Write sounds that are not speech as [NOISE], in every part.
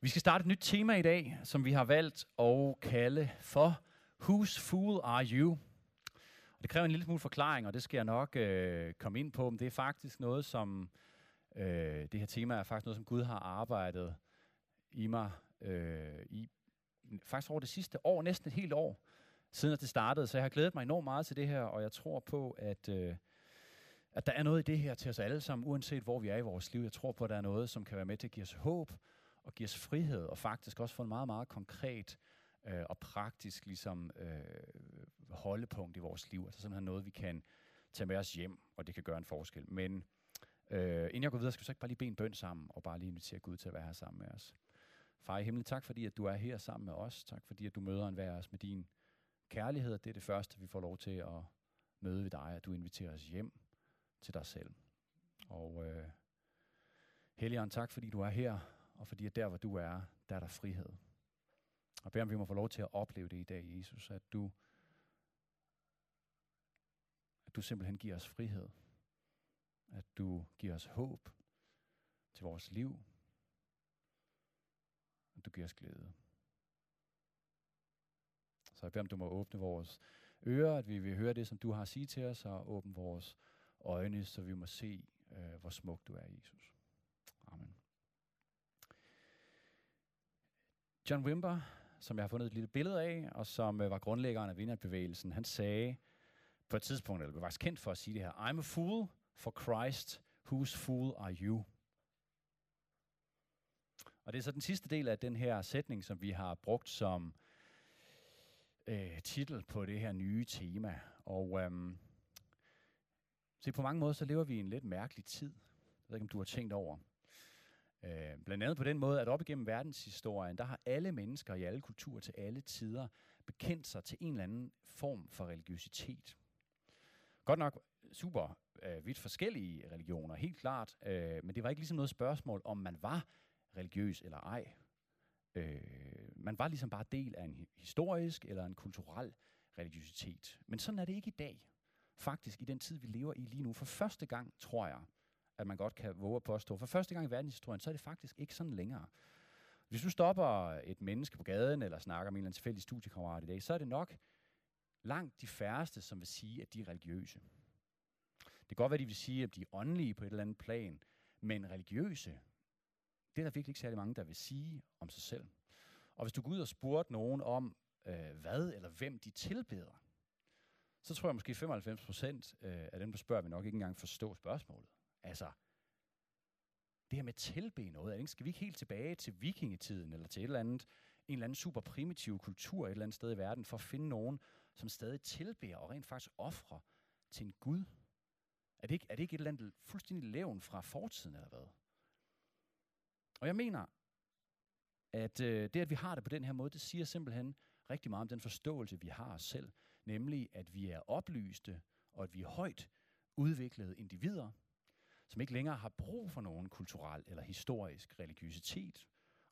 Vi skal starte et nyt tema i dag, som vi har valgt at kalde for Whose Fool Are You? Og det kræver en lille smule forklaring, og det skal jeg nok øh, komme ind på, men det er faktisk noget, som øh, det her tema er faktisk noget, som Gud har arbejdet i mig øh, i faktisk over det sidste år, næsten et helt år, siden at det startede. Så jeg har glædet mig enormt meget til det her, og jeg tror på, at, øh, at der er noget i det her til os alle sammen, uanset hvor vi er i vores liv. Jeg tror på, at der er noget, som kan være med til at give os håb, og give os frihed, og faktisk også få en meget, meget konkret øh, og praktisk ligesom, øh, holdepunkt i vores liv. Altså simpelthen noget, vi kan tage med os hjem, og det kan gøre en forskel. Men øh, inden jeg går videre, skal vi så ikke bare lige bede en bøn sammen, og bare lige invitere Gud til at være her sammen med os. Far i himlen, tak fordi, at du er her sammen med os. Tak fordi, at du møder en hver os med din kærlighed. Det er det første, vi får lov til at møde ved dig, at du inviterer os hjem til dig selv. Og øh, Helligånd, tak fordi du er her, og fordi at der, hvor du er, der er der frihed. Og beder om, vi må få lov til at opleve det i dag, Jesus, at du, at du simpelthen giver os frihed. At du giver os håb til vores liv. At du giver os glæde. Så jeg beder om, du må åbne vores ører, at vi vil høre det, som du har at sige til os, og åbne vores øjne, så vi må se, øh, hvor smuk du er, Jesus. John Wimber, som jeg har fundet et lille billede af, og som øh, var grundlæggeren af vinderbevægelsen, han sagde på et tidspunkt, eller var faktisk kendt for at sige det her, I'm a fool for Christ, whose fool are you? Og det er så den sidste del af den her sætning, som vi har brugt som øh, titel på det her nye tema. Og øhm, se, på mange måder, så lever vi i en lidt mærkelig tid. Jeg ved ikke, om du har tænkt over. Øh, blandt andet på den måde, at op igennem verdenshistorien, der har alle mennesker i alle kulturer til alle tider bekendt sig til en eller anden form for religiøsitet. Godt nok øh, super øh, vidt forskellige religioner, helt klart, øh, men det var ikke ligesom noget spørgsmål, om man var religiøs eller ej. Øh, man var ligesom bare del af en historisk eller en kulturel religiøsitet. Men sådan er det ikke i dag. Faktisk i den tid, vi lever i lige nu. For første gang, tror jeg, at man godt kan våge at påstå. For første gang i verdenshistorien, så er det faktisk ikke sådan længere. Hvis du stopper et menneske på gaden, eller snakker med en eller anden tilfældig studiekammerat i dag, så er det nok langt de færreste, som vil sige, at de er religiøse. Det kan godt være, at de vil sige, at de er åndelige på et eller andet plan, men religiøse, det er der virkelig ikke særlig mange, der vil sige om sig selv. Og hvis du går ud og spurgte nogen om, øh, hvad eller hvem de tilbeder, så tror jeg måske 95 procent øh, af dem, der spørger, vil nok ikke engang forstå spørgsmålet. Altså, det her med at tilbe noget, ikke? skal vi ikke helt tilbage til vikingetiden, eller til et eller andet, en eller anden super primitiv kultur et eller andet sted i verden, for at finde nogen, som stadig tilbeder og rent faktisk offrer til en Gud? Er det ikke, er det ikke et eller andet fuldstændig levn fra fortiden, eller hvad? Og jeg mener, at øh, det, at vi har det på den her måde, det siger simpelthen rigtig meget om den forståelse, vi har os selv. Nemlig, at vi er oplyste, og at vi er højt udviklede individer, som ikke længere har brug for nogen kulturel eller historisk religiøsitet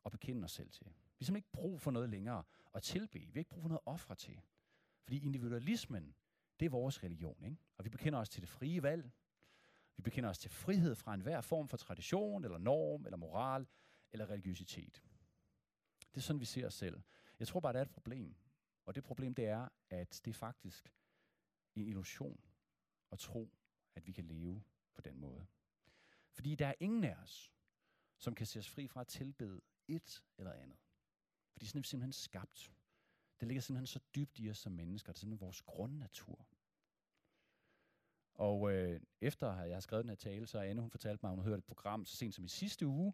at bekende os selv til. Vi har simpelthen ikke brug for noget længere at tilbe. Vi har ikke brug for noget ofre til. Fordi individualismen, det er vores religion. Ikke? Og vi bekender os til det frie valg. Vi bekender os til frihed fra enhver form for tradition, eller norm, eller moral, eller religiøsitet. Det er sådan, vi ser os selv. Jeg tror bare, der er et problem. Og det problem, det er, at det er faktisk en illusion at tro, at vi kan leve på den måde. Fordi der er ingen af os, som kan se os fri fra at tilbede et eller andet. Fordi sådan er vi simpelthen skabt. Det ligger simpelthen så dybt i os som mennesker. Det er simpelthen vores grundnatur. Og øh, efter at jeg har skrevet den her tale, så har Anne, hun fortalt mig, at hun har hørt et program så sent som i sidste uge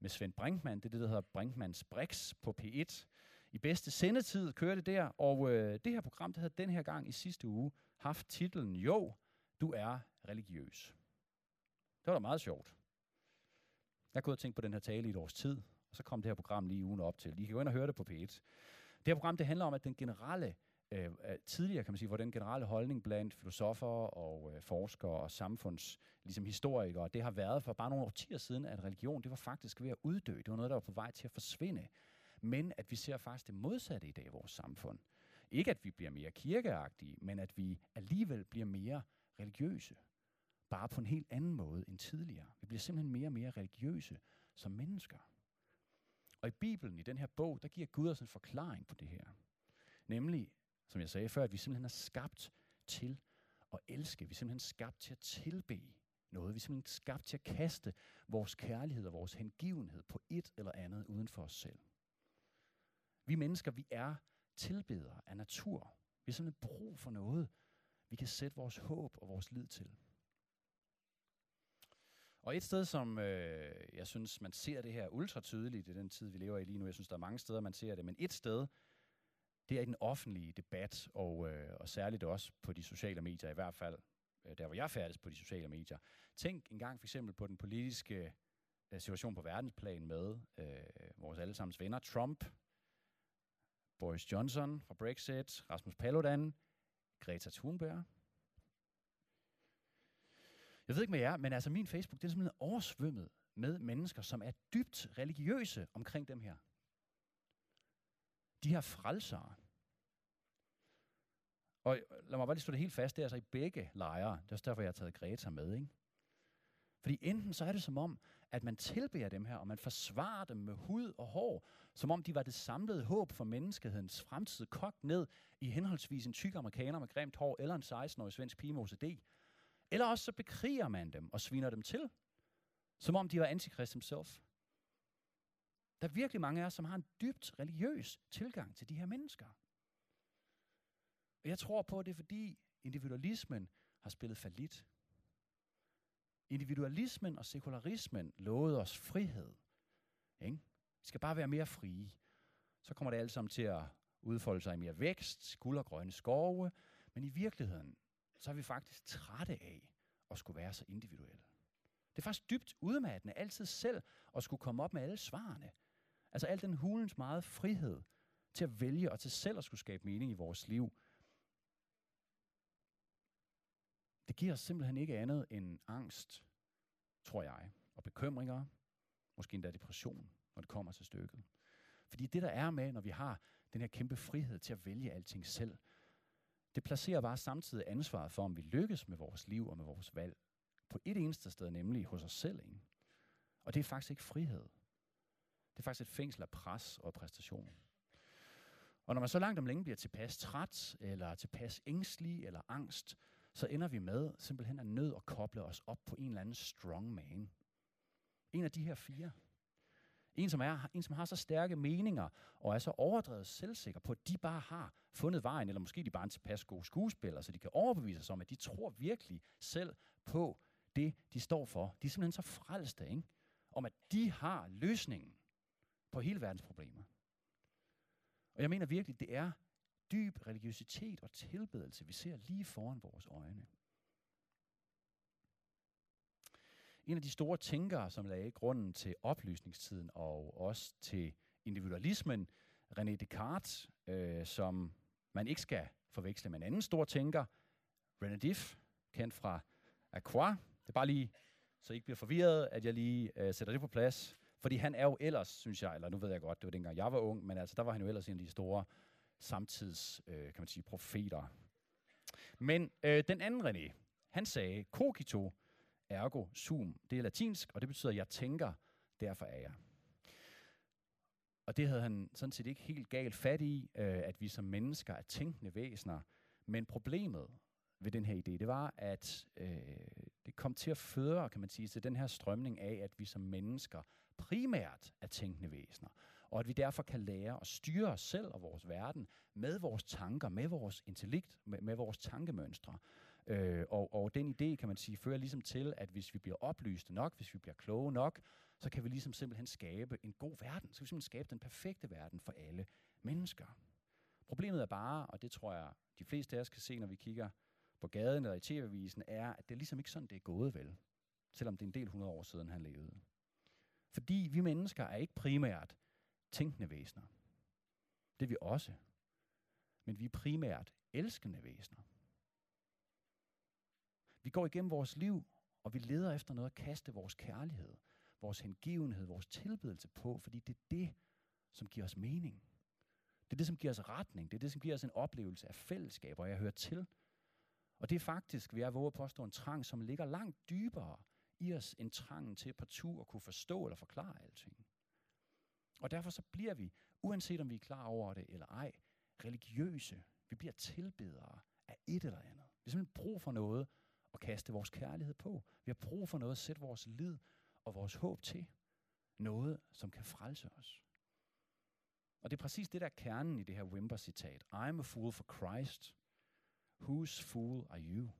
med Svend Brinkmann. Det er det, der hedder Brinkmanns Brix på P1. I bedste sendetid kører det der, og øh, det her program, det havde den her gang i sidste uge haft titlen Jo, du er religiøs. Det var da meget sjovt. Jeg kunne have tænkt på den her tale i et års tid, og så kom det her program lige ugen op til. I kan gå ind og høre det på P1. Det her program, det handler om, at den generelle, øh, øh, tidligere kan man sige, hvor den generelle holdning blandt filosofer og øh, forskere og samfunds, ligesom historikere, det har været for bare nogle årtier siden, at religion, det var faktisk ved at uddø. Det var noget, der var på vej til at forsvinde. Men at vi ser faktisk det modsatte i dag i vores samfund. Ikke at vi bliver mere kirkeagtige, men at vi alligevel bliver mere religiøse bare på en helt anden måde end tidligere. Vi bliver simpelthen mere og mere religiøse som mennesker. Og i Bibelen, i den her bog, der giver Gud os en forklaring på det her. Nemlig, som jeg sagde før, at vi simpelthen er skabt til at elske. Vi er simpelthen skabt til at tilbe noget. Vi er simpelthen skabt til at kaste vores kærlighed og vores hengivenhed på et eller andet uden for os selv. Vi mennesker, vi er tilbedere af natur. Vi har simpelthen brug for noget, vi kan sætte vores håb og vores lid til. Og et sted, som øh, jeg synes, man ser det her ultra tydeligt i den tid, vi lever i lige nu, jeg synes, der er mange steder, man ser det, men et sted, det er i den offentlige debat, og, øh, og særligt også på de sociale medier, i hvert fald øh, der, hvor jeg færdes på de sociale medier. Tænk engang for eksempel på den politiske øh, situation på verdensplan med øh, vores allesammens venner, Trump, Boris Johnson fra Brexit, Rasmus Paludan, Greta Thunberg. Jeg ved ikke med jer, men altså min Facebook, den er simpelthen oversvømmet med mennesker, som er dybt religiøse omkring dem her. De her frelsere. Og lad mig bare lige slå det helt fast, det er altså i begge lejre. Det er også derfor, jeg har taget Greta med, ikke? Fordi enten så er det som om, at man tilbærer dem her, og man forsvarer dem med hud og hår, som om de var det samlede håb for menneskehedens fremtid, kogt ned i henholdsvis en tyk amerikaner med grimt hår, eller en 16-årig svensk pige med OCD. Eller også så bekriger man dem og sviner dem til, som om de var antikrist himself. Der er virkelig mange af os, som har en dybt religiøs tilgang til de her mennesker. Og jeg tror på, at det er fordi individualismen har spillet falit. Individualismen og sekularismen lovede os frihed. Ikke? Vi skal bare være mere frie. Så kommer det alt sammen til at udfolde sig i mere vækst, guld og grønne skove, men i virkeligheden, så er vi faktisk trætte af at skulle være så individuelle. Det er faktisk dybt udmattende altid selv at skulle komme op med alle svarene. Altså al den hulens meget frihed til at vælge og til selv at skulle skabe mening i vores liv. Det giver os simpelthen ikke andet end angst, tror jeg, og bekymringer, måske endda depression, når det kommer til stykket. Fordi det, der er med, når vi har den her kæmpe frihed til at vælge alting selv, det placerer bare samtidig ansvaret for, om vi lykkes med vores liv og med vores valg på et eneste sted, nemlig hos os selv. Ikke? Og det er faktisk ikke frihed. Det er faktisk et fængsel af pres og præstation. Og når man så langt om længe bliver tilpas træt, eller tilpas ængstelig, eller angst, så ender vi med simpelthen at nød at koble os op på en eller anden strong man. En af de her fire. En som, er, en, som har så stærke meninger, og er så overdrevet selvsikker på, at de bare har fundet vejen, eller måske de bare er en tilpas gode skuespillere, så de kan overbevise sig om, at de tror virkelig selv på det, de står for. De er simpelthen så frelste, ikke? om at de har løsningen på hele verdens problemer. Og jeg mener virkelig, det er dyb religiøsitet og tilbedelse, vi ser lige foran vores øjne. En af de store tænkere, som lagde grunden til oplysningstiden og også til individualismen, René Descartes, øh, som man ikke skal forveksle med en anden stor tænker, René Diff, kendt fra Aqua. Det er bare lige, så I ikke bliver forvirret, at jeg lige øh, sætter det på plads. Fordi han er jo ellers, synes jeg, eller nu ved jeg godt, det var dengang jeg var ung, men altså der var han jo ellers en af de store samtids, øh, kan man sige, profeter. Men øh, den anden René, han sagde, cogito ergo sum. Det er latinsk, og det betyder, at jeg tænker, derfor er jeg. Og det havde han sådan set ikke helt galt fat i, øh, at vi som mennesker er tænkende væsener. Men problemet ved den her idé, det var, at øh, det kom til at føre, kan man sige, til den her strømning af, at vi som mennesker primært er tænkende væsener og at vi derfor kan lære at styre os selv og vores verden med vores tanker, med vores intellekt, med, med vores tankemønstre. Øh, og, og den idé, kan man sige, fører ligesom til, at hvis vi bliver oplyste nok, hvis vi bliver kloge nok, så kan vi ligesom simpelthen skabe en god verden. Så kan vi simpelthen skabe den perfekte verden for alle mennesker. Problemet er bare, og det tror jeg, de fleste af os kan se, når vi kigger på gaden eller i tv-avisen, er, at det er ligesom ikke sådan, det er gået vel. Selvom det er en del hundrede år siden, han levede. Fordi vi mennesker er ikke primært tænkende væsener. Det er vi også. Men vi er primært elskende væsener. Vi går igennem vores liv, og vi leder efter noget at kaste vores kærlighed, vores hengivenhed, vores tilbedelse på, fordi det er det, som giver os mening. Det er det, som giver os retning. Det er det, som giver os en oplevelse af fællesskab, og jeg hører til. Og det er faktisk, vil jeg våge at påstå, en trang, som ligger langt dybere i os, end trangen til partout at kunne forstå eller forklare alting. Og derfor så bliver vi, uanset om vi er klar over det eller ej, religiøse. Vi bliver tilbedere af et eller andet. Vi har simpelthen brug for noget at kaste vores kærlighed på. Vi har brug for noget at sætte vores lid og vores håb til. Noget, som kan frelse os. Og det er præcis det, der er kernen i det her Wimber-citat. I'm a fool for Christ. Whose fool are you?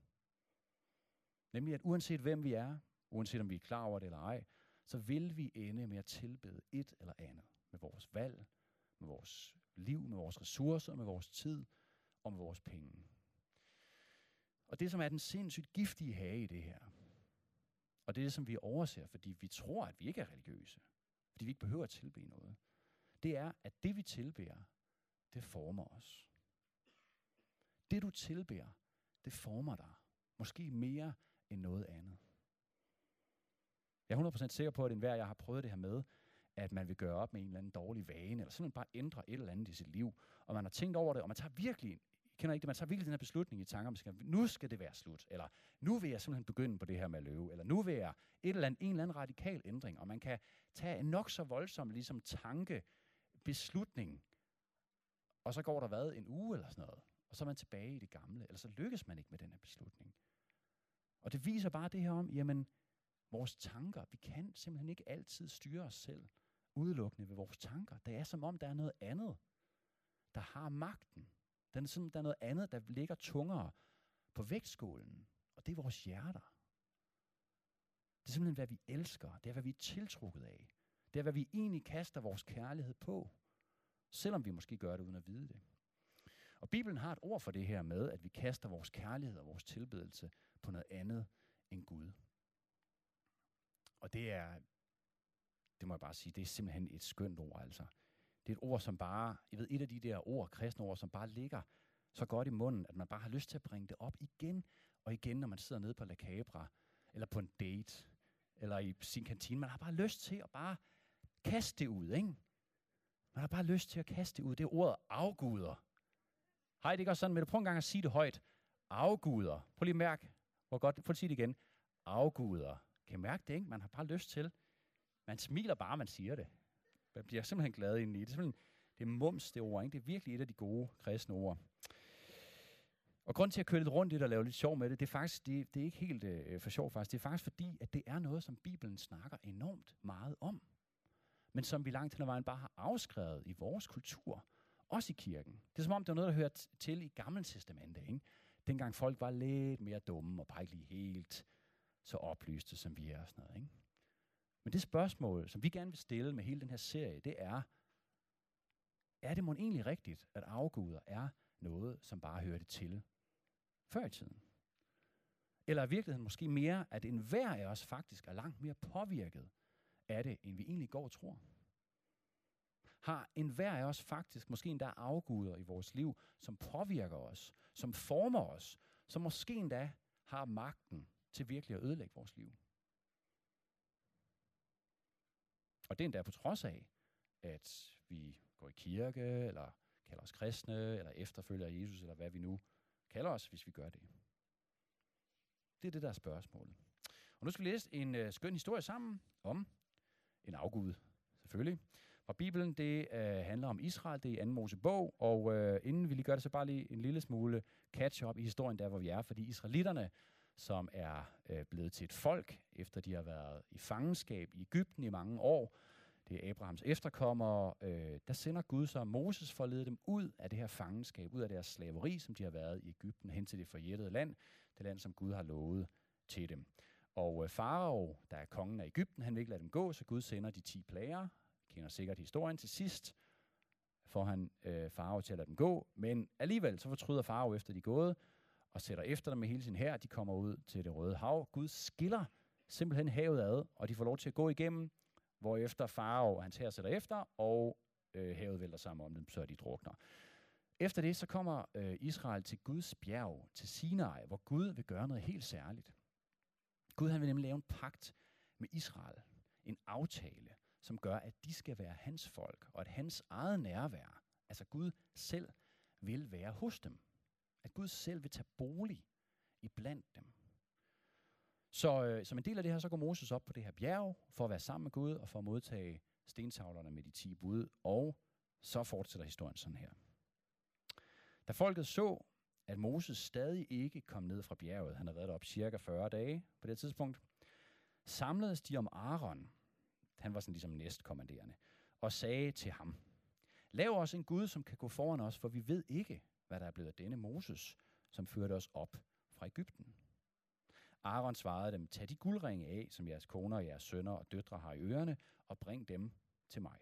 Nemlig at uanset hvem vi er, uanset om vi er klar over det eller ej, så vil vi ende med at tilbede et eller andet med vores valg, med vores liv, med vores ressourcer, med vores tid og med vores penge. Og det, som er den sindssygt giftige hage i det her, og det er det, som vi overser, fordi vi tror, at vi ikke er religiøse, fordi vi ikke behøver at tilbe noget, det er, at det vi tilbærer, det former os. Det du tilbærer, det former dig. Måske mere end noget andet. Jeg er 100% sikker på, at enhver, jeg har prøvet det her med, at man vil gøre op med en eller anden dårlig vane, eller simpelthen bare ændre et eller andet i sit liv, og man har tænkt over det, og man tager virkelig, kender ikke det, man tager virkelig den her beslutning i tanker, skal, nu skal det være slut, eller nu vil jeg simpelthen begynde på det her med at løbe, eller nu vil jeg et eller andet, en eller anden radikal ændring, og man kan tage en nok så voldsom ligesom tanke, beslutning, og så går der hvad, en uge eller sådan noget, og så er man tilbage i det gamle, eller så lykkes man ikke med den her beslutning. Og det viser bare det her om, jamen, vores tanker, vi kan simpelthen ikke altid styre os selv udelukkende ved vores tanker. Det er som om, der er noget andet, der har magten. Den er som, der er noget andet, der ligger tungere på vægtskålen, og det er vores hjerter. Det er simpelthen, hvad vi elsker. Det er, hvad vi er tiltrukket af. Det er, hvad vi egentlig kaster vores kærlighed på, selvom vi måske gør det uden at vide det. Og Bibelen har et ord for det her med, at vi kaster vores kærlighed og vores tilbedelse på noget andet end Gud. Og det er, det må jeg bare sige, det er simpelthen et skønt ord, altså. Det er et ord, som bare, jeg ved, et af de der ord, kristne ord, som bare ligger så godt i munden, at man bare har lyst til at bringe det op igen og igen, når man sidder nede på La Cabra, eller på en date, eller i sin kantine. Man har bare lyst til at bare kaste det ud, ikke? Man har bare lyst til at kaste det ud. Det er ordet afguder. Hej, det ikke også sådan, men prøv en gang at sige det højt. Afguder. Prøv lige at mærke, hvor godt, prøv at sige det igen. Afguder. Kan I mærke det, ikke? Man har bare lyst til. Man smiler bare, man siger det. Man bliver simpelthen glad ind i det. Det er, simpelthen, det er mums, det ord. Ikke? Det er virkelig et af de gode kristne ord. Og grund til at køre lidt rundt i det og lave lidt sjov med det, det er faktisk det, det er ikke helt øh, for sjov faktisk. Det er faktisk fordi, at det er noget, som Bibelen snakker enormt meget om. Men som vi langt hen ad vejen bare har afskrevet i vores kultur. Også i kirken. Det er som om, det er noget, der hører til i Gamle Testamentet. Ikke? Dengang folk var lidt mere dumme og bare ikke lige helt så oplyste, som vi er. Og sådan noget, ikke? Men det spørgsmål, som vi gerne vil stille med hele den her serie, det er, er det mon egentlig rigtigt, at afguder er noget, som bare hørte til før i tiden? Eller er virkeligheden måske mere, at enhver af os faktisk er langt mere påvirket af det, end vi egentlig går og tror? Har enhver af os faktisk måske endda afguder i vores liv, som påvirker os, som former os, som måske endda har magten til virkelig at ødelægge vores liv? Og det er endda på trods af, at vi går i kirke, eller kalder os kristne, eller efterfølger Jesus, eller hvad vi nu kalder os, hvis vi gør det. Det er det, der er spørgsmålet. Og nu skal vi læse en øh, skøn historie sammen om en afgud, selvfølgelig. Fra Bibelen, det øh, handler om Israel, det er i 2. Mosebog, og øh, inden vi lige gør det, så bare lige en lille smule catch-up i historien, der hvor vi er, fordi israelitterne, som er øh, blevet til et folk, efter de har været i fangenskab i Ægypten i mange år, det er Abrahams efterkommere, øh, der sender Gud så Moses for at lede dem ud af det her fangenskab, ud af deres slaveri, som de har været i Ægypten, hen til det forjættede land, det land, som Gud har lovet til dem. Og øh, Farao, der er kongen af Ægypten, han vil ikke lade dem gå, så Gud sender de 10 plager. kender sikkert historien til sidst, får han øh, Farao til at lade dem gå, men alligevel så fortryder Farao efter de er gået, og sætter efter dem med hele sin hær. De kommer ud til det røde hav. Gud skiller simpelthen havet ad, og de får lov til at gå igennem, hvor efter Farao og hans hær sætter efter, og øh, havet vælter sammen om dem, så de drukner. Efter det, så kommer øh, Israel til Guds bjerg, til Sinai, hvor Gud vil gøre noget helt særligt. Gud han vil nemlig lave en pagt med Israel. En aftale, som gør, at de skal være hans folk, og at hans eget nærvær, altså Gud selv, vil være hos dem. At Gud selv vil tage bolig i blandt dem. Så øh, som en del af det her, så går Moses op på det her bjerg for at være sammen med Gud og for at modtage stentavlerne med de 10 bud, og så fortsætter historien sådan her. Da folket så, at Moses stadig ikke kom ned fra bjerget, han havde været op cirka 40 dage på det tidspunkt, samledes de om Aaron, han var sådan ligesom næstkommanderende, og sagde til ham, Lav os en Gud, som kan gå foran os, for vi ved ikke, hvad der er blevet af denne Moses, som førte os op fra Ægypten. Aaron svarede dem, tag de guldringe af, som jeres koner og jeres sønner og døtre har i ørerne, og bring dem til mig.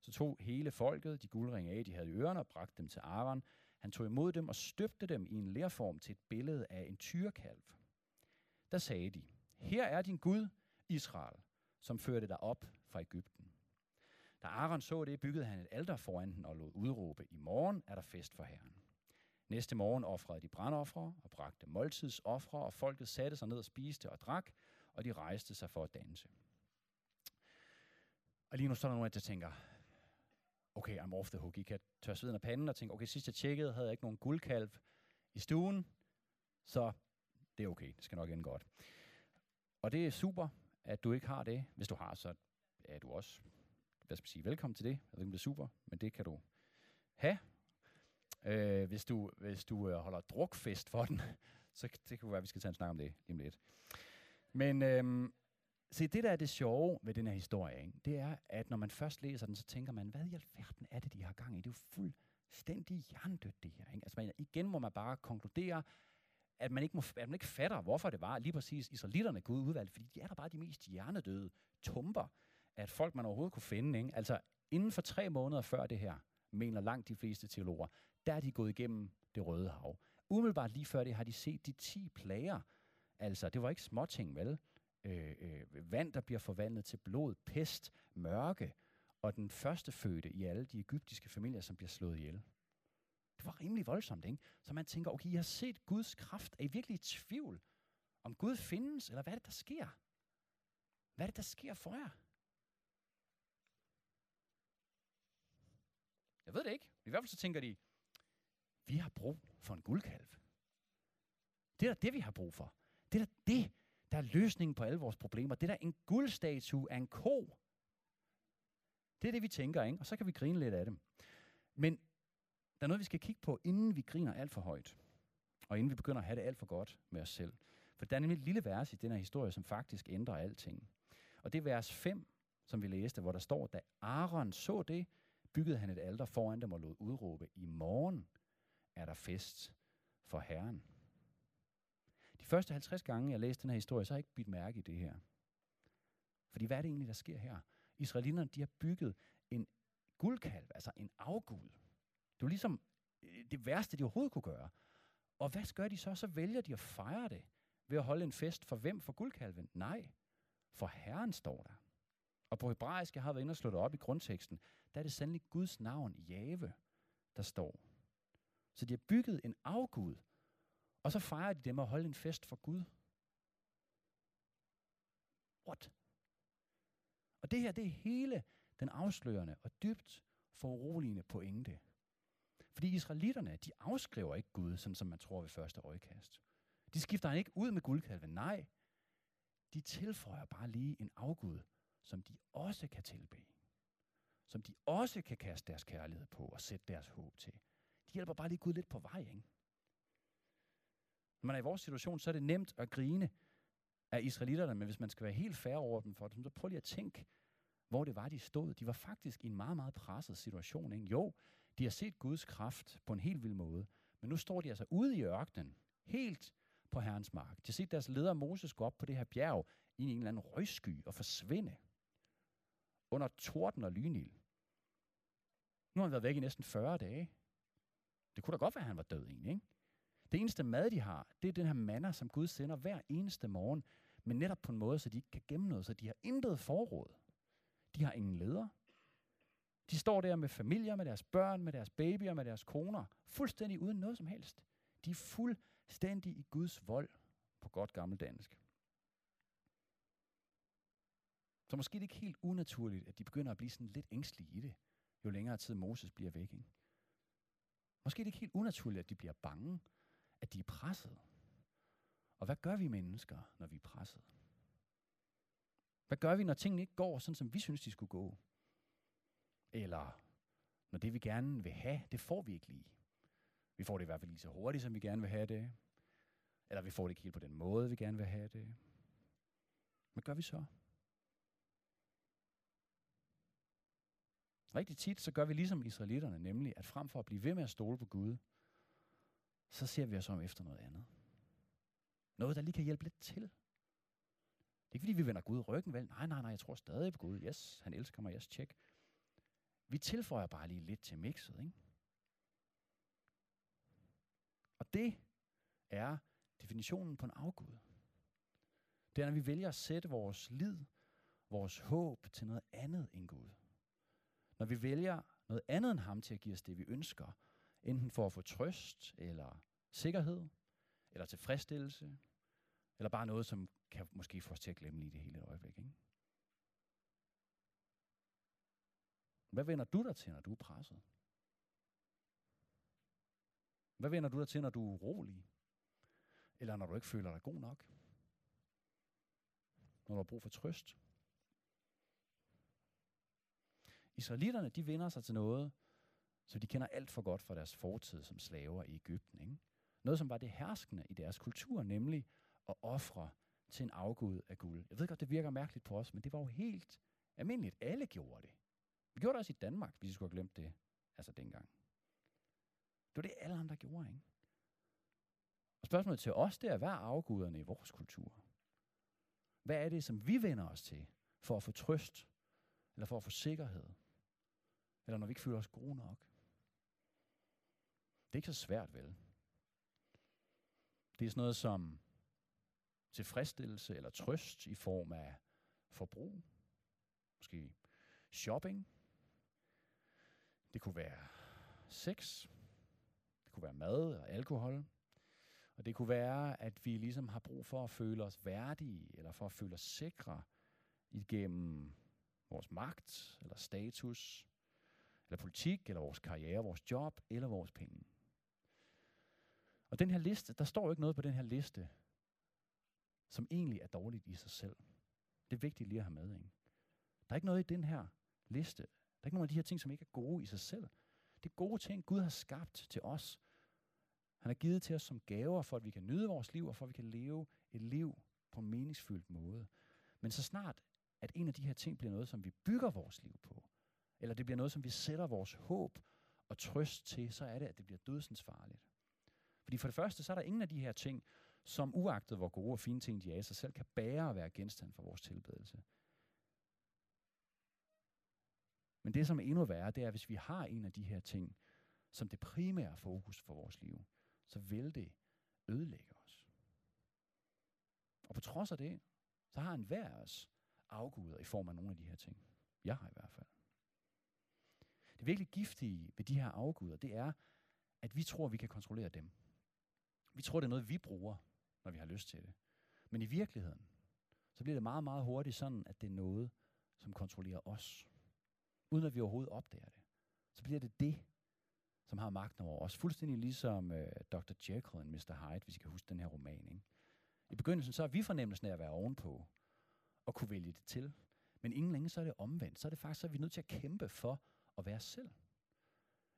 Så tog hele folket de guldringe af, de havde i ørerne, og bragte dem til Aaron. Han tog imod dem og støbte dem i en lerform til et billede af en tyrekalv. Der sagde de, her er din Gud, Israel, som førte dig op fra Ægypten. Da Aaron så det, byggede han et alter foran den og lod udråbe, i morgen er der fest for Herren. Næste morgen offrede de brandoffre og bragte måltidsoffre, og folket satte sig ned og spiste og drak, og de rejste sig for at danse. Og lige nu står der nogen, der tænker, okay, I'm off the hook. I kan tørre sveden af panden og tænke, okay, sidst jeg tjekkede, havde jeg ikke nogen guldkalv i stuen, så det er okay, det skal nok ende godt. Og det er super, at du ikke har det. Hvis du har, så er du også, hvad skal man sige, velkommen til det. Jeg ved ikke, om det er super, men det kan du have. Øh, hvis du, hvis du øh, holder drukfest for den, [LAUGHS] så det kan være, at vi skal tage en snak om det lige om lidt. Men øh, se, det der er det sjove ved den her historie, ikke? det er, at når man først læser den, så tænker man, hvad i alverden er det, de har gang i? Det er jo fuldstændig hjernedødt, det her. Ikke? Altså man, igen må man bare konkludere, at man, ikke må, at man ikke fatter, hvorfor det var lige præcis israelitterne Gud udvalgte, fordi de er der bare de mest hjernedøde tumper, at folk man overhovedet kunne finde. Ikke? Altså inden for tre måneder før det her, mener langt de fleste teologer, der er de gået igennem det røde hav. Umiddelbart lige før det har de set de 10 plager. Altså, det var ikke småting, vel? Øh, øh, vand, der bliver forvandlet til blod, pest, mørke, og den første fødte i alle de egyptiske familier, som bliver slået ihjel. Det var rimelig voldsomt, ikke? Så man tænker, okay, I har set Guds kraft. Er I virkelig i tvivl, om Gud findes, eller hvad er det, der sker? Hvad er det, der sker for jer? Jeg ved det ikke. I hvert fald så tænker de, vi har brug for en guldkalv. Det er da det, vi har brug for. Det er da det, der er løsningen på alle vores problemer. Det er da en guldstatue af en ko. Det er det, vi tænker, ikke? Og så kan vi grine lidt af dem. Men der er noget, vi skal kigge på, inden vi griner alt for højt. Og inden vi begynder at have det alt for godt med os selv. For der er nemlig et lille vers i den her historie, som faktisk ændrer alting. Og det er vers 5, som vi læste, hvor der står, da Aaron så det, byggede han et alter foran dem og lod udråbe, i morgen er der fest for Herren. De første 50 gange, jeg læste den her historie, så har jeg ikke bidt mærke i det her. Fordi hvad er det egentlig, der sker her? Israelitterne, de har bygget en guldkalv, altså en afgud. Det var ligesom øh, det værste, de overhovedet kunne gøre. Og hvad gør de så? Så vælger de at fejre det ved at holde en fest for hvem? For guldkalven? Nej, for Herren står der. Og på hebraisk, jeg har været inde og slået op i grundteksten, der er det sandelig Guds navn, Jave, der står. Så de har bygget en afgud, og så fejrer de dem at holde en fest for Gud. What? Og det her, det er hele den afslørende og dybt foruroligende pointe. Fordi israelitterne, de afskriver ikke Gud, sådan som man tror ved første øjekast. De skifter han ikke ud med guldkalven. Nej, de tilføjer bare lige en afgud, som de også kan tilbe. Som de også kan kaste deres kærlighed på og sætte deres håb til. De hjælper bare lige Gud lidt på vej, ikke? Når man er i vores situation, så er det nemt at grine af israelitterne, men hvis man skal være helt færre over dem for dem, så prøv lige at tænke, hvor det var, de stod. De var faktisk i en meget, meget presset situation. Ikke? Jo, de har set Guds kraft på en helt vild måde, men nu står de altså ude i ørkenen, helt på Herrens mark. De har set deres leder Moses gå op på det her bjerg i en eller anden røgsky og forsvinde under torden og lynild. Nu har han været væk i næsten 40 dage. Det kunne da godt være, at han var død egentlig, ikke? Det eneste mad, de har, det er den her manna, som Gud sender hver eneste morgen, men netop på en måde, så de ikke kan gemme noget, så de har intet forråd. De har ingen leder. De står der med familier, med deres børn, med deres babyer, med deres koner, fuldstændig uden noget som helst. De er fuldstændig i Guds vold på godt gammeldansk. Så måske er det ikke helt unaturligt, at de begynder at blive sådan lidt ængstlige i det, jo længere tid Moses bliver væk. Ikke? Måske er det ikke helt unaturligt, at de bliver bange, at de er presset. Og hvad gør vi mennesker, når vi er presset? Hvad gør vi, når tingene ikke går, sådan som vi synes, de skulle gå? Eller når det, vi gerne vil have, det får vi ikke lige. Vi får det i hvert fald lige så hurtigt, som vi gerne vil have det. Eller vi får det ikke helt på den måde, vi gerne vil have det. Hvad gør vi så? Rigtig tit, så gør vi ligesom israelitterne, nemlig at frem for at blive ved med at stole på Gud, så ser vi os om efter noget andet. Noget, der lige kan hjælpe lidt til. Det er ikke fordi, vi vender Gud ryggen, vel? Nej, nej, nej, jeg tror stadig på Gud. Yes, han elsker mig, yes, check. Vi tilføjer bare lige lidt til mixet, ikke? Og det er definitionen på en afgud. Det er, når vi vælger at sætte vores lid, vores håb til noget andet end Gud. Når vi vælger noget andet end ham til at give os det, vi ønsker, enten for at få trøst, eller sikkerhed, eller tilfredsstillelse, eller bare noget, som kan måske få os til at glemme lige det hele et øjeblik. Ikke? Hvad vender du dig til, når du er presset? Hvad vender du dig til, når du er urolig? Eller når du ikke føler dig god nok? Når du har brug for trøst? Israelitterne, de vender sig til noget, så de kender alt for godt fra deres fortid som slaver i Ægypten. Ikke? Noget, som var det herskende i deres kultur, nemlig at ofre til en afgud af guld. Jeg ved godt, det virker mærkeligt på os, men det var jo helt almindeligt. Alle gjorde det. Vi gjorde det også i Danmark, hvis vi skulle have glemt det, altså dengang. Det var det, alle andre gjorde, ikke? Og spørgsmålet til os, det er, hvad er afguderne i vores kultur? Hvad er det, som vi vender os til for at få trøst, eller for at få sikkerhed, eller når vi ikke føler os gode nok? Det er ikke så svært, vel? Det er sådan noget som tilfredsstillelse eller trøst i form af forbrug, måske shopping, det kunne være sex, det kunne være mad og alkohol, og det kunne være, at vi ligesom har brug for at føle os værdige, eller for at føle os sikre igennem vores magt, eller status, eller politik, eller vores karriere, vores job, eller vores penge. Og den her liste, der står jo ikke noget på den her liste, som egentlig er dårligt i sig selv. Det er vigtigt lige at have med. Ikke? Der er ikke noget i den her liste. Der er ikke nogen af de her ting, som ikke er gode i sig selv. Det er gode ting, Gud har skabt til os. Han har givet til os som gaver, for at vi kan nyde vores liv, og for at vi kan leve et liv på en meningsfyldt måde. Men så snart, at en af de her ting bliver noget, som vi bygger vores liv på, eller det bliver noget, som vi sætter vores håb og trøst til, så er det, at det bliver dødsensfarligt. Fordi for det første, så er der ingen af de her ting, som uagtet hvor gode og fine ting de er i sig selv, kan bære at være genstand for vores tilbedelse. Men det, som er endnu værre, det er, hvis vi har en af de her ting, som det primære fokus for vores liv, så vil det ødelægge os. Og på trods af det, så har enhver af os afguder i form af nogle af de her ting. Jeg har i hvert fald. Det virkelig giftige ved de her afguder, det er, at vi tror, at vi kan kontrollere dem. Vi tror, det er noget, vi bruger, når vi har lyst til det. Men i virkeligheden, så bliver det meget, meget hurtigt sådan, at det er noget, som kontrollerer os. Uden at vi overhovedet opdager det. Så bliver det det, som har magten over os. Fuldstændig ligesom øh, Dr. Jekyll og Mr. Hyde, hvis I kan huske den her roman. Ikke? I begyndelsen så er vi fornemmelsen af at være ovenpå, og kunne vælge det til. Men ingen længe så er det omvendt. Så er det faktisk, så er vi nødt til at kæmpe for at være selv.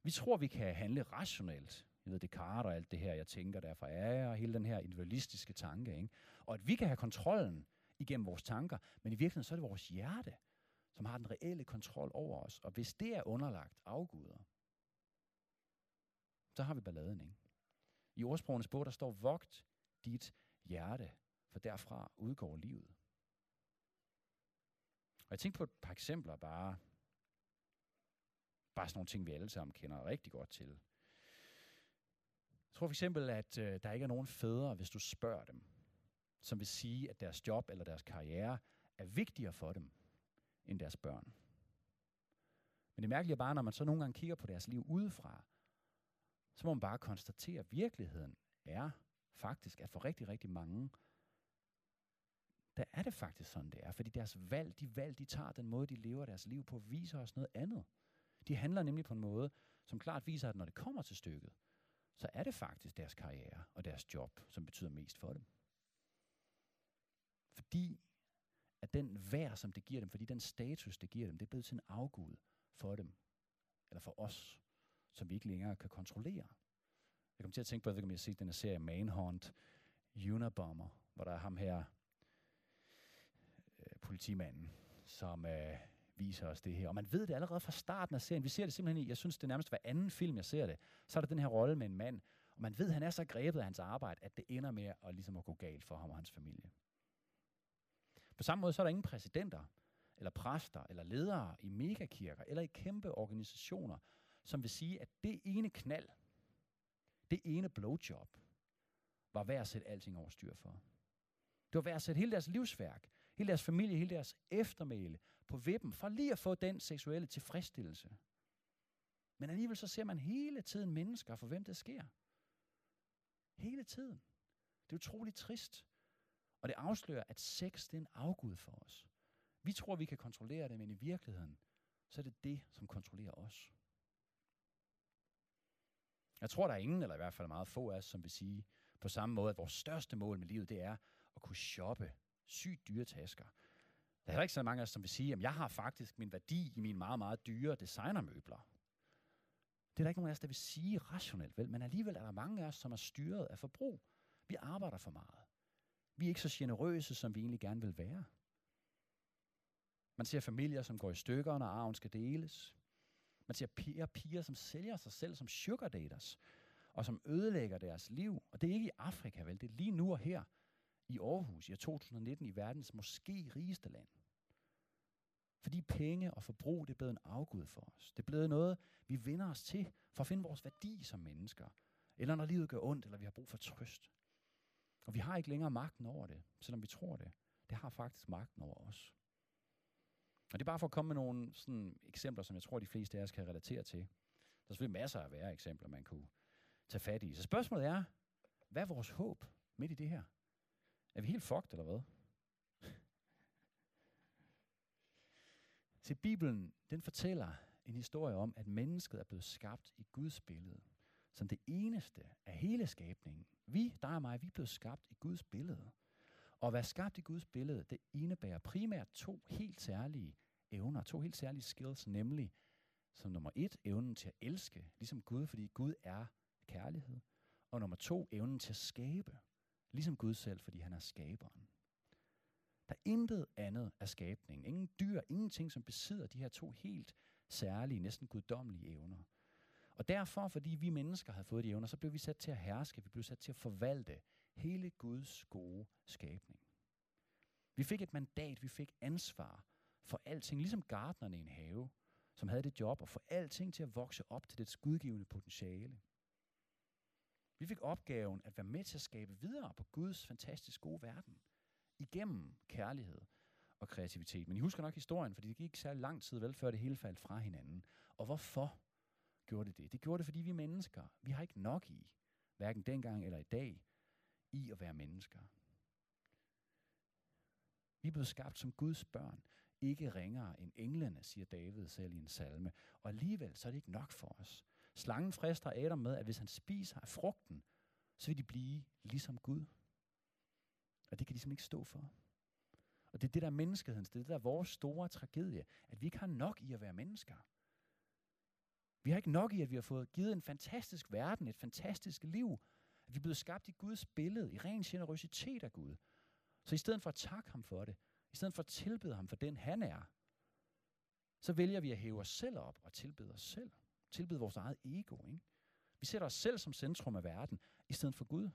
Vi tror, vi kan handle rationelt. Jeg ved, Descartes og alt det her, jeg tænker, derfor er jeg, og hele den her individualistiske tanke. Ikke? Og at vi kan have kontrollen igennem vores tanker, men i virkeligheden så er det vores hjerte, som har den reelle kontrol over os. Og hvis det er underlagt afguder, så har vi balladen, ikke? I ordsprogenes bog, der står, vogt dit hjerte, for derfra udgår livet. Og jeg tænkte på et par eksempler bare. Bare sådan nogle ting, vi alle sammen kender rigtig godt til. Jeg tror for eksempel, at øh, der ikke er nogen fædre, hvis du spørger dem, som vil sige, at deres job eller deres karriere er vigtigere for dem end deres børn. Men det mærkelige er bare, når man så nogle gange kigger på deres liv udefra, så må man bare konstatere, at virkeligheden er faktisk, at for rigtig, rigtig mange, der er det faktisk sådan, det er. Fordi deres valg, de valg, de tager, den måde, de lever deres liv på, viser os noget andet. De handler nemlig på en måde, som klart viser, at når det kommer til stykket, så er det faktisk deres karriere og deres job, som betyder mest for dem. Fordi at den værd, som det giver dem, fordi den status, det giver dem, det er blevet til en afgud for dem eller for os, som vi ikke længere kan kontrollere. Jeg kom til at tænke på, at jeg har set den her serie Manhunt, Unabomber, hvor der er ham her, øh, politimanden, som øh, viser os det her. Og man ved det allerede fra starten af serien. Vi ser det simpelthen i, jeg synes det er nærmest hver anden film, jeg ser det. Så er der den her rolle med en mand, og man ved, at han er så grebet af hans arbejde, at det ender med at, ligesom at gå galt for ham og hans familie. På samme måde så er der ingen præsidenter, eller præster, eller ledere i megakirker, eller i kæmpe organisationer, som vil sige, at det ene knald, det ene blowjob, var værd at sætte alting over styr for. Det var værd at sætte hele deres livsværk, hele deres familie, hele deres eftermæle på vippen, for lige at få den seksuelle tilfredsstillelse. Men alligevel så ser man hele tiden mennesker, for hvem det sker. Hele tiden. Det er utroligt trist. Og det afslører, at sex det er en afgud for os. Vi tror, vi kan kontrollere det, men i virkeligheden, så er det det, som kontrollerer os. Jeg tror, der er ingen, eller i hvert fald meget få af os, som vil sige på samme måde, at vores største mål med livet, det er at kunne shoppe sygt dyre tasker. Der er heller ikke så mange af os, som vil sige, at jeg har faktisk min værdi i mine meget, meget dyre designermøbler. Det er der ikke nogen af os, der vil sige rationelt, vel? Men alligevel er der mange af os, som er styret af forbrug. Vi arbejder for meget. Vi er ikke så generøse, som vi egentlig gerne vil være. Man ser familier, som går i stykker, når arven skal deles. Man ser piger, piger, som sælger sig selv som sugar daters, og som ødelægger deres liv. Og det er ikke i Afrika, vel? Det er lige nu og her i Aarhus i 2019 i verdens måske rigeste land. Fordi penge og forbrug, det er blevet en afgud for os. Det er blevet noget, vi vender os til for at finde vores værdi som mennesker. Eller når livet gør ondt, eller vi har brug for trøst. Og vi har ikke længere magten over det, selvom vi tror det. Det har faktisk magten over os. Og det er bare for at komme med nogle sådan, eksempler, som jeg tror, de fleste af os kan relatere til. Der er selvfølgelig masser af værre eksempler, man kunne tage fat i. Så spørgsmålet er, hvad er vores håb midt i det her? Er vi helt fucked, eller hvad? Til Bibelen, den fortæller en historie om, at mennesket er blevet skabt i Guds billede. Som det eneste af hele skabningen. Vi, dig og mig, vi er blevet skabt i Guds billede. Og at være skabt i Guds billede, det indebærer primært to helt særlige evner, to helt særlige skills, nemlig som nummer et, evnen til at elske, ligesom Gud, fordi Gud er kærlighed. Og nummer to, evnen til at skabe, ligesom Gud selv, fordi han er skaberen. Der er intet andet af skabningen. Ingen dyr, ingenting, som besidder de her to helt særlige, næsten guddommelige evner. Og derfor, fordi vi mennesker havde fået de evner, så blev vi sat til at herske, vi blev sat til at forvalte hele Guds gode skabning. Vi fik et mandat, vi fik ansvar for alting, ligesom gardnerne i en have, som havde det job at få alting til at vokse op til dets gudgivende potentiale. Vi fik opgaven at være med til at skabe videre på Guds fantastisk gode verden, igennem kærlighed og kreativitet. Men I husker nok historien, fordi det gik ikke særlig lang tid vel, før det hele faldt fra hinanden. Og hvorfor gjorde det det? Det gjorde det, fordi vi mennesker, vi har ikke nok i, hverken dengang eller i dag, i at være mennesker. Vi er blevet skabt som Guds børn, ikke ringere end englene, siger David selv i en salme. Og alligevel så er det ikke nok for os. Slangen frister Adam med, at hvis han spiser af frugten, så vil de blive ligesom Gud. Og det kan de simpelthen ikke stå for. Og det er det, der er menneskehedens, det er det, der er vores store tragedie, at vi ikke har nok i at være mennesker. Vi har ikke nok i, at vi har fået givet en fantastisk verden, et fantastisk liv, at vi er blevet skabt i Guds billede, i ren generøsitet af Gud. Så i stedet for at takke ham for det, i stedet for at tilbede ham for den han er, så vælger vi at hæve os selv op og tilbede os selv. Tilbede vores eget ego. Ikke? Vi sætter os selv som centrum af verden, i stedet for Gud.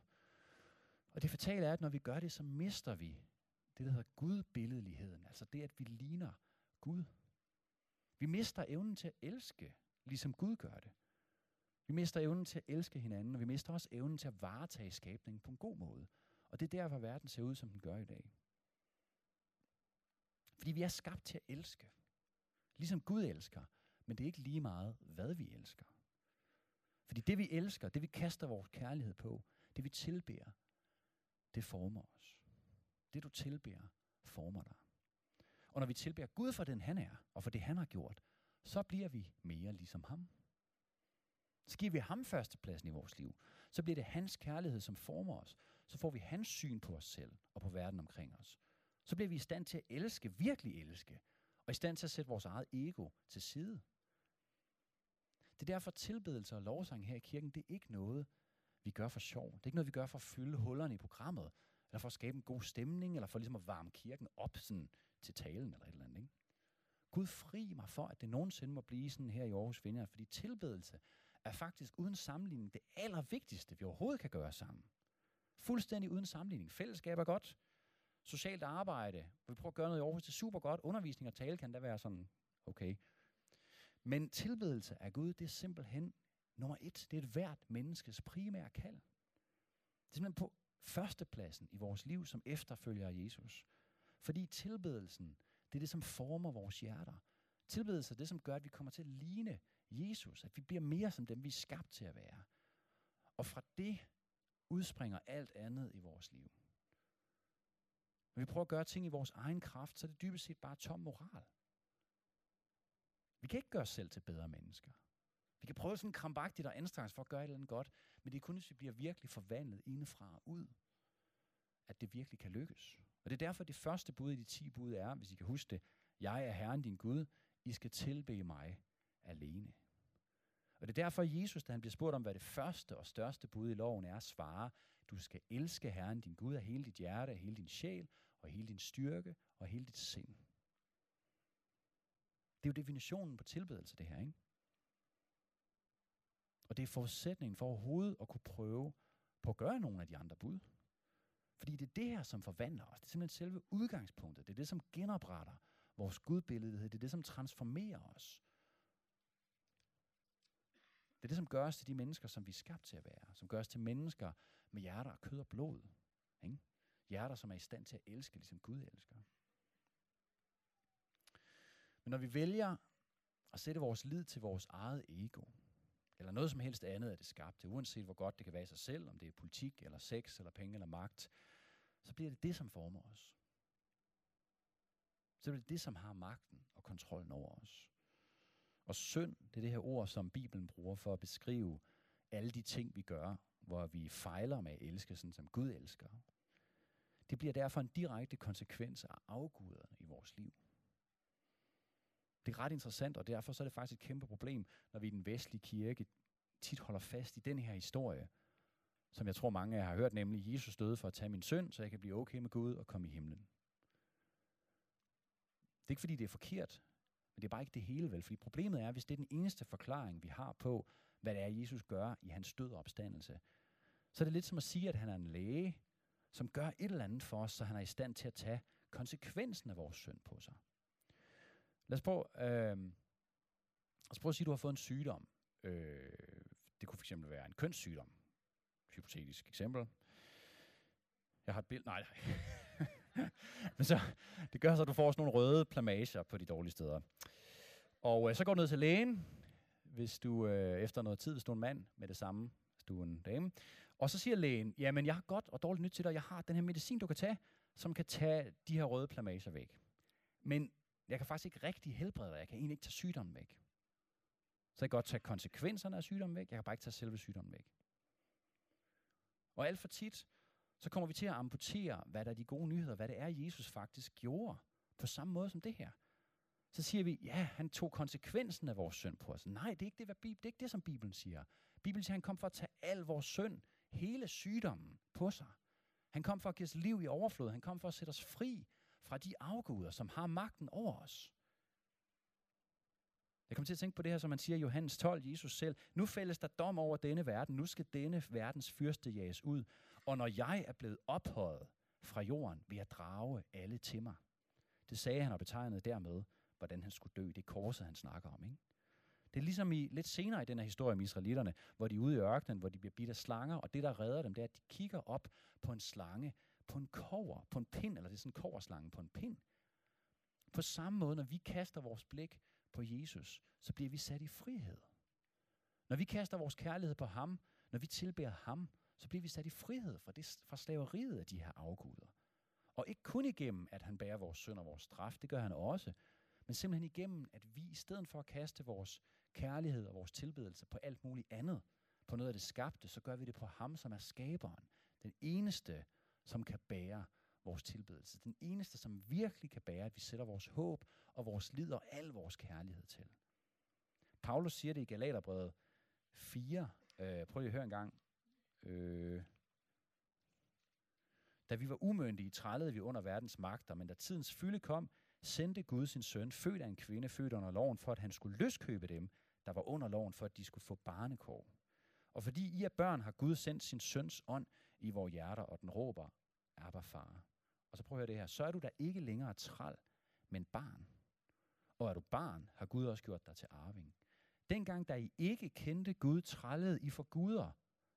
Og det fatale er, at når vi gør det, så mister vi det, der hedder gudbilledligheden. Altså det, at vi ligner Gud. Vi mister evnen til at elske, ligesom Gud gør det. Vi mister evnen til at elske hinanden, og vi mister også evnen til at varetage skabningen på en god måde. Og det er derfor, verden ser ud, som den gør i dag. Fordi vi er skabt til at elske. Ligesom Gud elsker. Men det er ikke lige meget, hvad vi elsker. Fordi det vi elsker, det vi kaster vores kærlighed på, det vi tilbærer, det former os. Det du tilbærer, former dig. Og når vi tilbærer Gud for den han er, og for det han har gjort, så bliver vi mere ligesom ham. Så giver vi ham førstepladsen i vores liv. Så bliver det hans kærlighed, som former os. Så får vi hans syn på os selv og på verden omkring os. Så bliver vi i stand til at elske, virkelig elske, og i stand til at sætte vores eget ego til side. Det er derfor tilbedelse og lovsang her i kirken, det er ikke noget, vi gør for sjov. Det er ikke noget, vi gør for at fylde hullerne i programmet, eller for at skabe en god stemning, eller for ligesom at varme kirken op sådan, til talen eller et eller andet. Ikke? Gud fri mig for, at det nogensinde må blive sådan her i Aarhus Vinder, fordi tilbedelse er faktisk uden sammenligning det allervigtigste, vi overhovedet kan gøre sammen. Fuldstændig uden sammenligning. Fællesskab er godt. Socialt arbejde, vi prøver at gøre noget i Aarhus, det er super godt. Undervisning og tale kan da være sådan, okay. Men tilbedelse af Gud, det er simpelthen nummer et. Det er et hvert menneskes primære kald. Det er simpelthen på førstepladsen i vores liv som efterfølger af Jesus. Fordi tilbedelsen, det er det, som former vores hjerter. Tilbedelse er det, som gør, at vi kommer til at ligne Jesus. At vi bliver mere som dem, vi er skabt til at være. Og fra det udspringer alt andet i vores liv. Når vi prøver at gøre ting i vores egen kraft, så er det dybest set bare tom moral. Vi kan ikke gøre os selv til bedre mennesker. Vi kan prøve sådan krampagtigt og anstrenge for at gøre et eller andet godt, men det er kun, hvis vi bliver virkelig forvandlet indefra og ud, at det virkelig kan lykkes. Og det er derfor, det første bud i de ti bud er, hvis I kan huske det, jeg er Herren din Gud, I skal tilbe mig alene. Og det er derfor, Jesus, da han bliver spurgt om, hvad det første og største bud i loven er, svarer, du skal elske Herren din Gud af hele dit hjerte, af hele din sjæl, og hele din styrke, og hele dit sind. Det er jo definitionen på tilbedelse, det her, ikke? Og det er forudsætningen for overhovedet at kunne prøve på at gøre nogle af de andre bud. Fordi det er det her, som forvandler os. Det er simpelthen selve udgangspunktet. Det er det, som genopretter vores gudbillede. Det er det, som transformerer os. Det er det, som gør os til de mennesker, som vi er skabt til at være. Som gør os til mennesker med hjerter af kød og blod. Ikke? Hjerter, som er i stand til at elske, ligesom Gud elsker. Men når vi vælger at sætte vores lid til vores eget ego, eller noget som helst andet af det skabte, uanset hvor godt det kan være i sig selv, om det er politik, eller sex, eller penge, eller magt, så bliver det det, som former os. Så bliver det det, som har magten og kontrollen over os. Og synd, det er det her ord, som Bibelen bruger for at beskrive alle de ting, vi gør, hvor vi fejler med at elske, sådan som Gud elsker. Det bliver derfor en direkte konsekvens af afguderne i vores liv. Det er ret interessant, og derfor så er det faktisk et kæmpe problem, når vi i den vestlige kirke tit holder fast i den her historie, som jeg tror mange af jer har hørt, nemlig Jesus døde for at tage min synd, så jeg kan blive okay med Gud og komme i himlen. Det er ikke fordi, det er forkert, men det er bare ikke det hele vel. Fordi problemet er, hvis det er den eneste forklaring, vi har på, hvad det er, Jesus gør i hans død og opstandelse, så er det lidt som at sige, at han er en læge, som gør et eller andet for os, så han er i stand til at tage konsekvensen af vores synd på sig. Lad os prøve, øh, lad os prøve at sige, at du har fået en sygdom. Øh, det kunne fx være en kønssygdom. Hypotetisk eksempel. Jeg har et billede. Nej, nej. [LAUGHS] Men så, det gør så, at du får sådan nogle røde plamager på de dårlige steder. Og øh, så går du ned til lægen, hvis du øh, efter noget tid, hvis du er en mand med det samme, hvis du er en dame. Og så siger lægen, jamen jeg har godt og dårligt nyt til dig, jeg har den her medicin, du kan tage, som kan tage de her røde plamager væk. Men jeg kan faktisk ikke rigtig helbrede dig, jeg kan egentlig ikke tage sygdommen væk. Så jeg kan godt tage konsekvenserne af sygdommen væk, jeg kan bare ikke tage selve sygdommen væk. Og alt for tit, så kommer vi til at amputere, hvad der er de gode nyheder, hvad det er, Jesus faktisk gjorde, på samme måde som det her. Så siger vi, ja, han tog konsekvensen af vores synd på os. Nej, det er ikke det, hvad Bibelen, det er ikke det, som Bibelen siger. Bibelen siger, han kom for at tage al vores synd, hele sygdommen på sig. Han kom for at give os liv i overflod. Han kom for at sætte os fri fra de afguder, som har magten over os. Jeg kommer til at tænke på det her, som man siger i Johannes 12, Jesus selv. Nu fældes der dom over denne verden. Nu skal denne verdens fyrste jages ud. Og når jeg er blevet ophøjet fra jorden, vil jeg drage alle til mig. Det sagde han og betegnede dermed, hvordan han skulle dø. Det korset, han snakker om. Ikke? Det er ligesom i, lidt senere i den her historie om israelitterne, hvor de er ude i ørkenen, hvor de bliver bidt af slanger, og det, der redder dem, det er, at de kigger op på en slange, på en kover, på en pind, eller det er sådan en koverslange på en pind. På samme måde, når vi kaster vores blik på Jesus, så bliver vi sat i frihed. Når vi kaster vores kærlighed på ham, når vi tilbeder ham, så bliver vi sat i frihed fra, det, fra slaveriet af de her afguder. Og ikke kun igennem, at han bærer vores synd og vores straf, det gør han også, men simpelthen igennem, at vi i stedet for at kaste vores kærlighed og vores tilbedelse på alt muligt andet, på noget af det skabte, så gør vi det på ham, som er skaberen. Den eneste, som kan bære vores tilbedelse. Den eneste, som virkelig kan bære, at vi sætter vores håb og vores lid og al vores kærlighed til. Paulus siger det i Galaterbrevet 4. Øh, prøv lige at høre en gang. Øh, da vi var umyndige, trællede vi under verdens magter, men da tidens fylde kom, sendte Gud sin søn, født af en kvinde, født under loven, for at han skulle løskøbe dem, der var under loven, for at de skulle få barnekår. Og fordi I er børn, har Gud sendt sin søns ånd i vores hjerter, og den råber, Abba far. Og så prøv at høre det her. Så er du da ikke længere træl, men barn. Og er du barn, har Gud også gjort dig til arving. Dengang, da I ikke kendte Gud, trællede I for guder,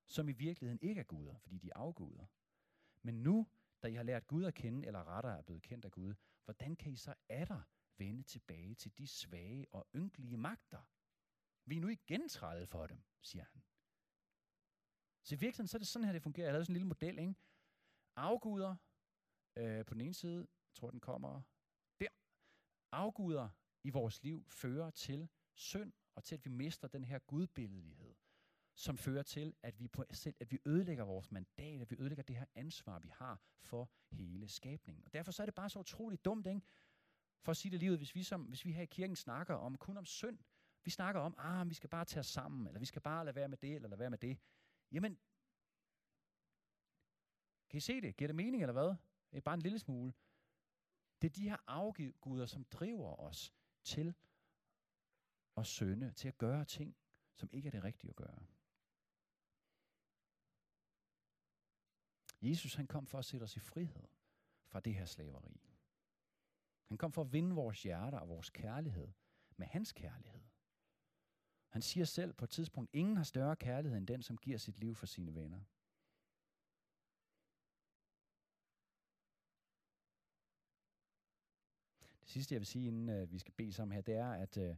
som i virkeligheden ikke er guder, fordi de er afguder. Men nu, da I har lært Gud at kende, eller rettere er blevet kendt af Gud, hvordan kan I så atter vende tilbage til de svage og ynkelige magter? Vi er nu igen trælle for dem, siger han. Så i virkeligheden så er det sådan her, det fungerer. Jeg lavede sådan en lille model, ikke? Afguder øh, på den ene side, jeg tror den kommer der. Afguder i vores liv fører til synd og til, at vi mister den her gudbilledighed, som fører til, at vi, på, selv, at vi ødelægger vores mandat, at vi ødelægger det her ansvar, vi har for hele skabningen. Og derfor så er det bare så utroligt dumt, ikke? For at sige det livet, hvis vi, som, hvis vi her i kirken snakker om kun om synd, vi snakker om, ah, vi skal bare tage os sammen, eller vi skal bare lade være med det, eller lade være med det. Jamen, kan I se det? Giver det mening, eller hvad? Det er bare en lille smule. Det er de her afguder, som driver os til at sønde, til at gøre ting, som ikke er det rigtige at gøre. Jesus han kom for at sætte os i frihed fra det her slaveri. Han kom for at vinde vores hjerter og vores kærlighed med hans kærlighed. Han siger selv på et tidspunkt, ingen har større kærlighed end den, som giver sit liv for sine venner. Det sidste, jeg vil sige, inden uh, vi skal bede sammen her, det er, at uh,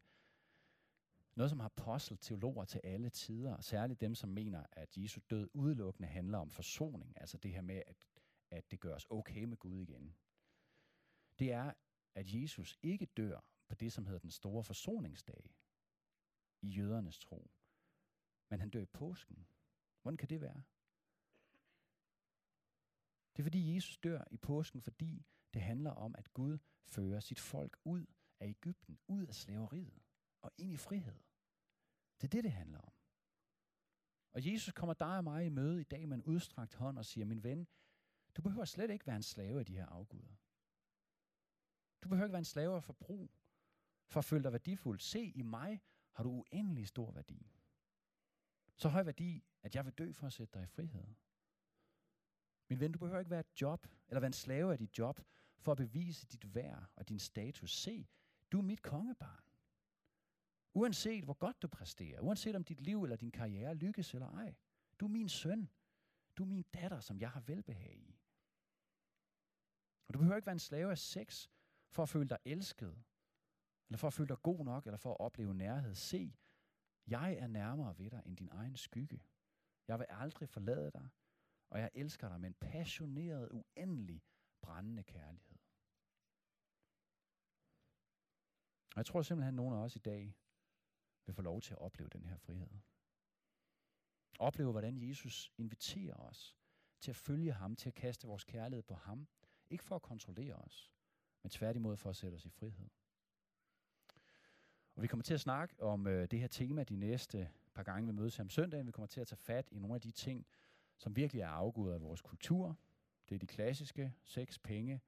noget, som har postlet teologer til alle tider, og særligt dem, som mener, at Jesu død udelukkende handler om forsoning, altså det her med, at, at det gør os okay med Gud igen, det er, at Jesus ikke dør på det, som hedder den store forsoningsdag i jødernes tro, men han dør i påsken. Hvordan kan det være? Det er fordi Jesus dør i påsken, fordi det handler om, at Gud fører sit folk ud af Ægypten, ud af slaveriet og ind i frihed. Det er det, det handler om. Og Jesus kommer dig og mig i møde i dag med en udstrakt hånd og siger, min ven, du behøver slet ikke være en slave af de her afguder. Du behøver ikke være en slave af forbrug, for at føle dig værdifuld. Se, i mig har du uendelig stor værdi. Så høj værdi, at jeg vil dø for at sætte dig i frihed. Min ven, du behøver ikke være et job, eller være en slave af dit job, for at bevise dit værd og din status. Se, du er mit kongebarn. Uanset hvor godt du præsterer, uanset om dit liv eller din karriere lykkes eller ej. Du er min søn. Du er min datter, som jeg har velbehag i. Og du behøver ikke være en slave af sex, for at føle dig elsket, eller for at føle dig god nok, eller for at opleve nærhed. Se, jeg er nærmere ved dig end din egen skygge. Jeg vil aldrig forlade dig, og jeg elsker dig med en passioneret, uendelig, brændende kærlighed. Og jeg tror simpelthen, at nogen af os i dag vil få lov til at opleve den her frihed. Opleve, hvordan Jesus inviterer os til at følge ham, til at kaste vores kærlighed på ham. Ikke for at kontrollere os, men tværtimod for at sætte os i frihed. Og vi kommer til at snakke om øh, det her tema de næste par gange, vi mødes her om søndagen. Vi kommer til at tage fat i nogle af de ting, som virkelig er afgået af vores kultur. Det er de klassiske sex, penge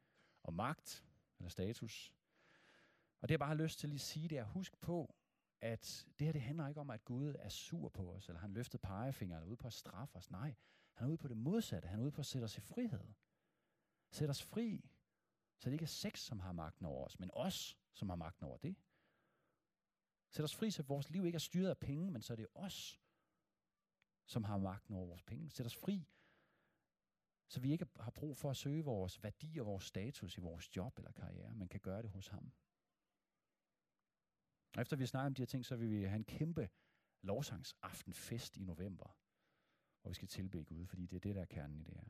og magt, eller status. Og det jeg bare har lyst til lige at sige, det er, husk på, at det her det handler ikke om, at Gud er sur på os, eller han løftet pegefinger, eller ude på at straffe os. Nej, han er ude på det modsatte. Han er ude på at sætte os i frihed. Sætte os fri, så det ikke er sex, som har magten over os, men os, som har magten over det. Sæt os fri, så vores liv ikke er styret af penge, men så er det os, som har magten over vores penge. Sæt os fri, så vi ikke har brug for at søge vores værdi og vores status i vores job eller karriere, men kan gøre det hos ham. Og efter vi snakker om de her ting, så vil vi have en kæmpe lovsangsaftenfest i november, hvor vi skal tilbede Gud, fordi det er det, der er kernen i det her.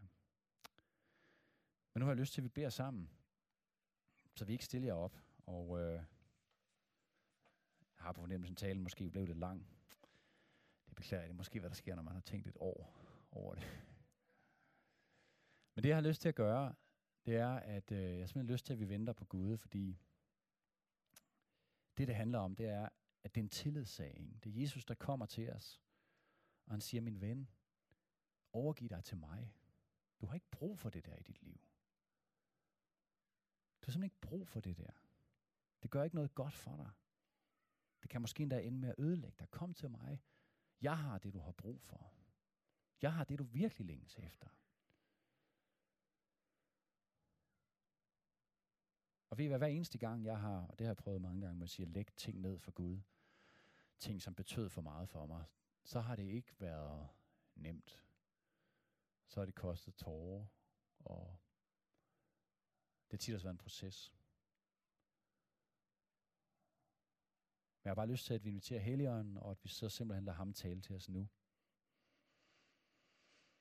Men nu har jeg lyst til, at vi beder sammen, så vi ikke stiller jer op. Og øh, jeg har på fornemmelsen, at talen måske blev lidt lang. Det beklager jeg. Det er måske, hvad der sker, når man har tænkt et år over det. Men det, jeg har lyst til at gøre, det er, at øh, jeg har simpelthen lyst til, at vi venter på Gud, fordi det, det handler om, det er, at det er en tillidssag. Ikke? Det er Jesus, der kommer til os, og han siger, min ven, overgiv dig til mig. Du har ikke brug for det der i dit liv. Du har simpelthen ikke brug for det der. Det gør ikke noget godt for dig. Det kan måske endda ende med at ødelægge dig. Kom til mig. Jeg har det, du har brug for. Jeg har det, du virkelig længes efter. Og ved I hvad, hver eneste gang jeg har, og det har jeg prøvet mange gange, at sige, at lægge ting ned for Gud, ting som betød for meget for mig, så har det ikke været nemt. Så har det kostet tårer, og det har tit også været en proces. Jeg har bare lyst til, at vi inviterer Helligånden, og at vi så simpelthen lader ham tale til os nu.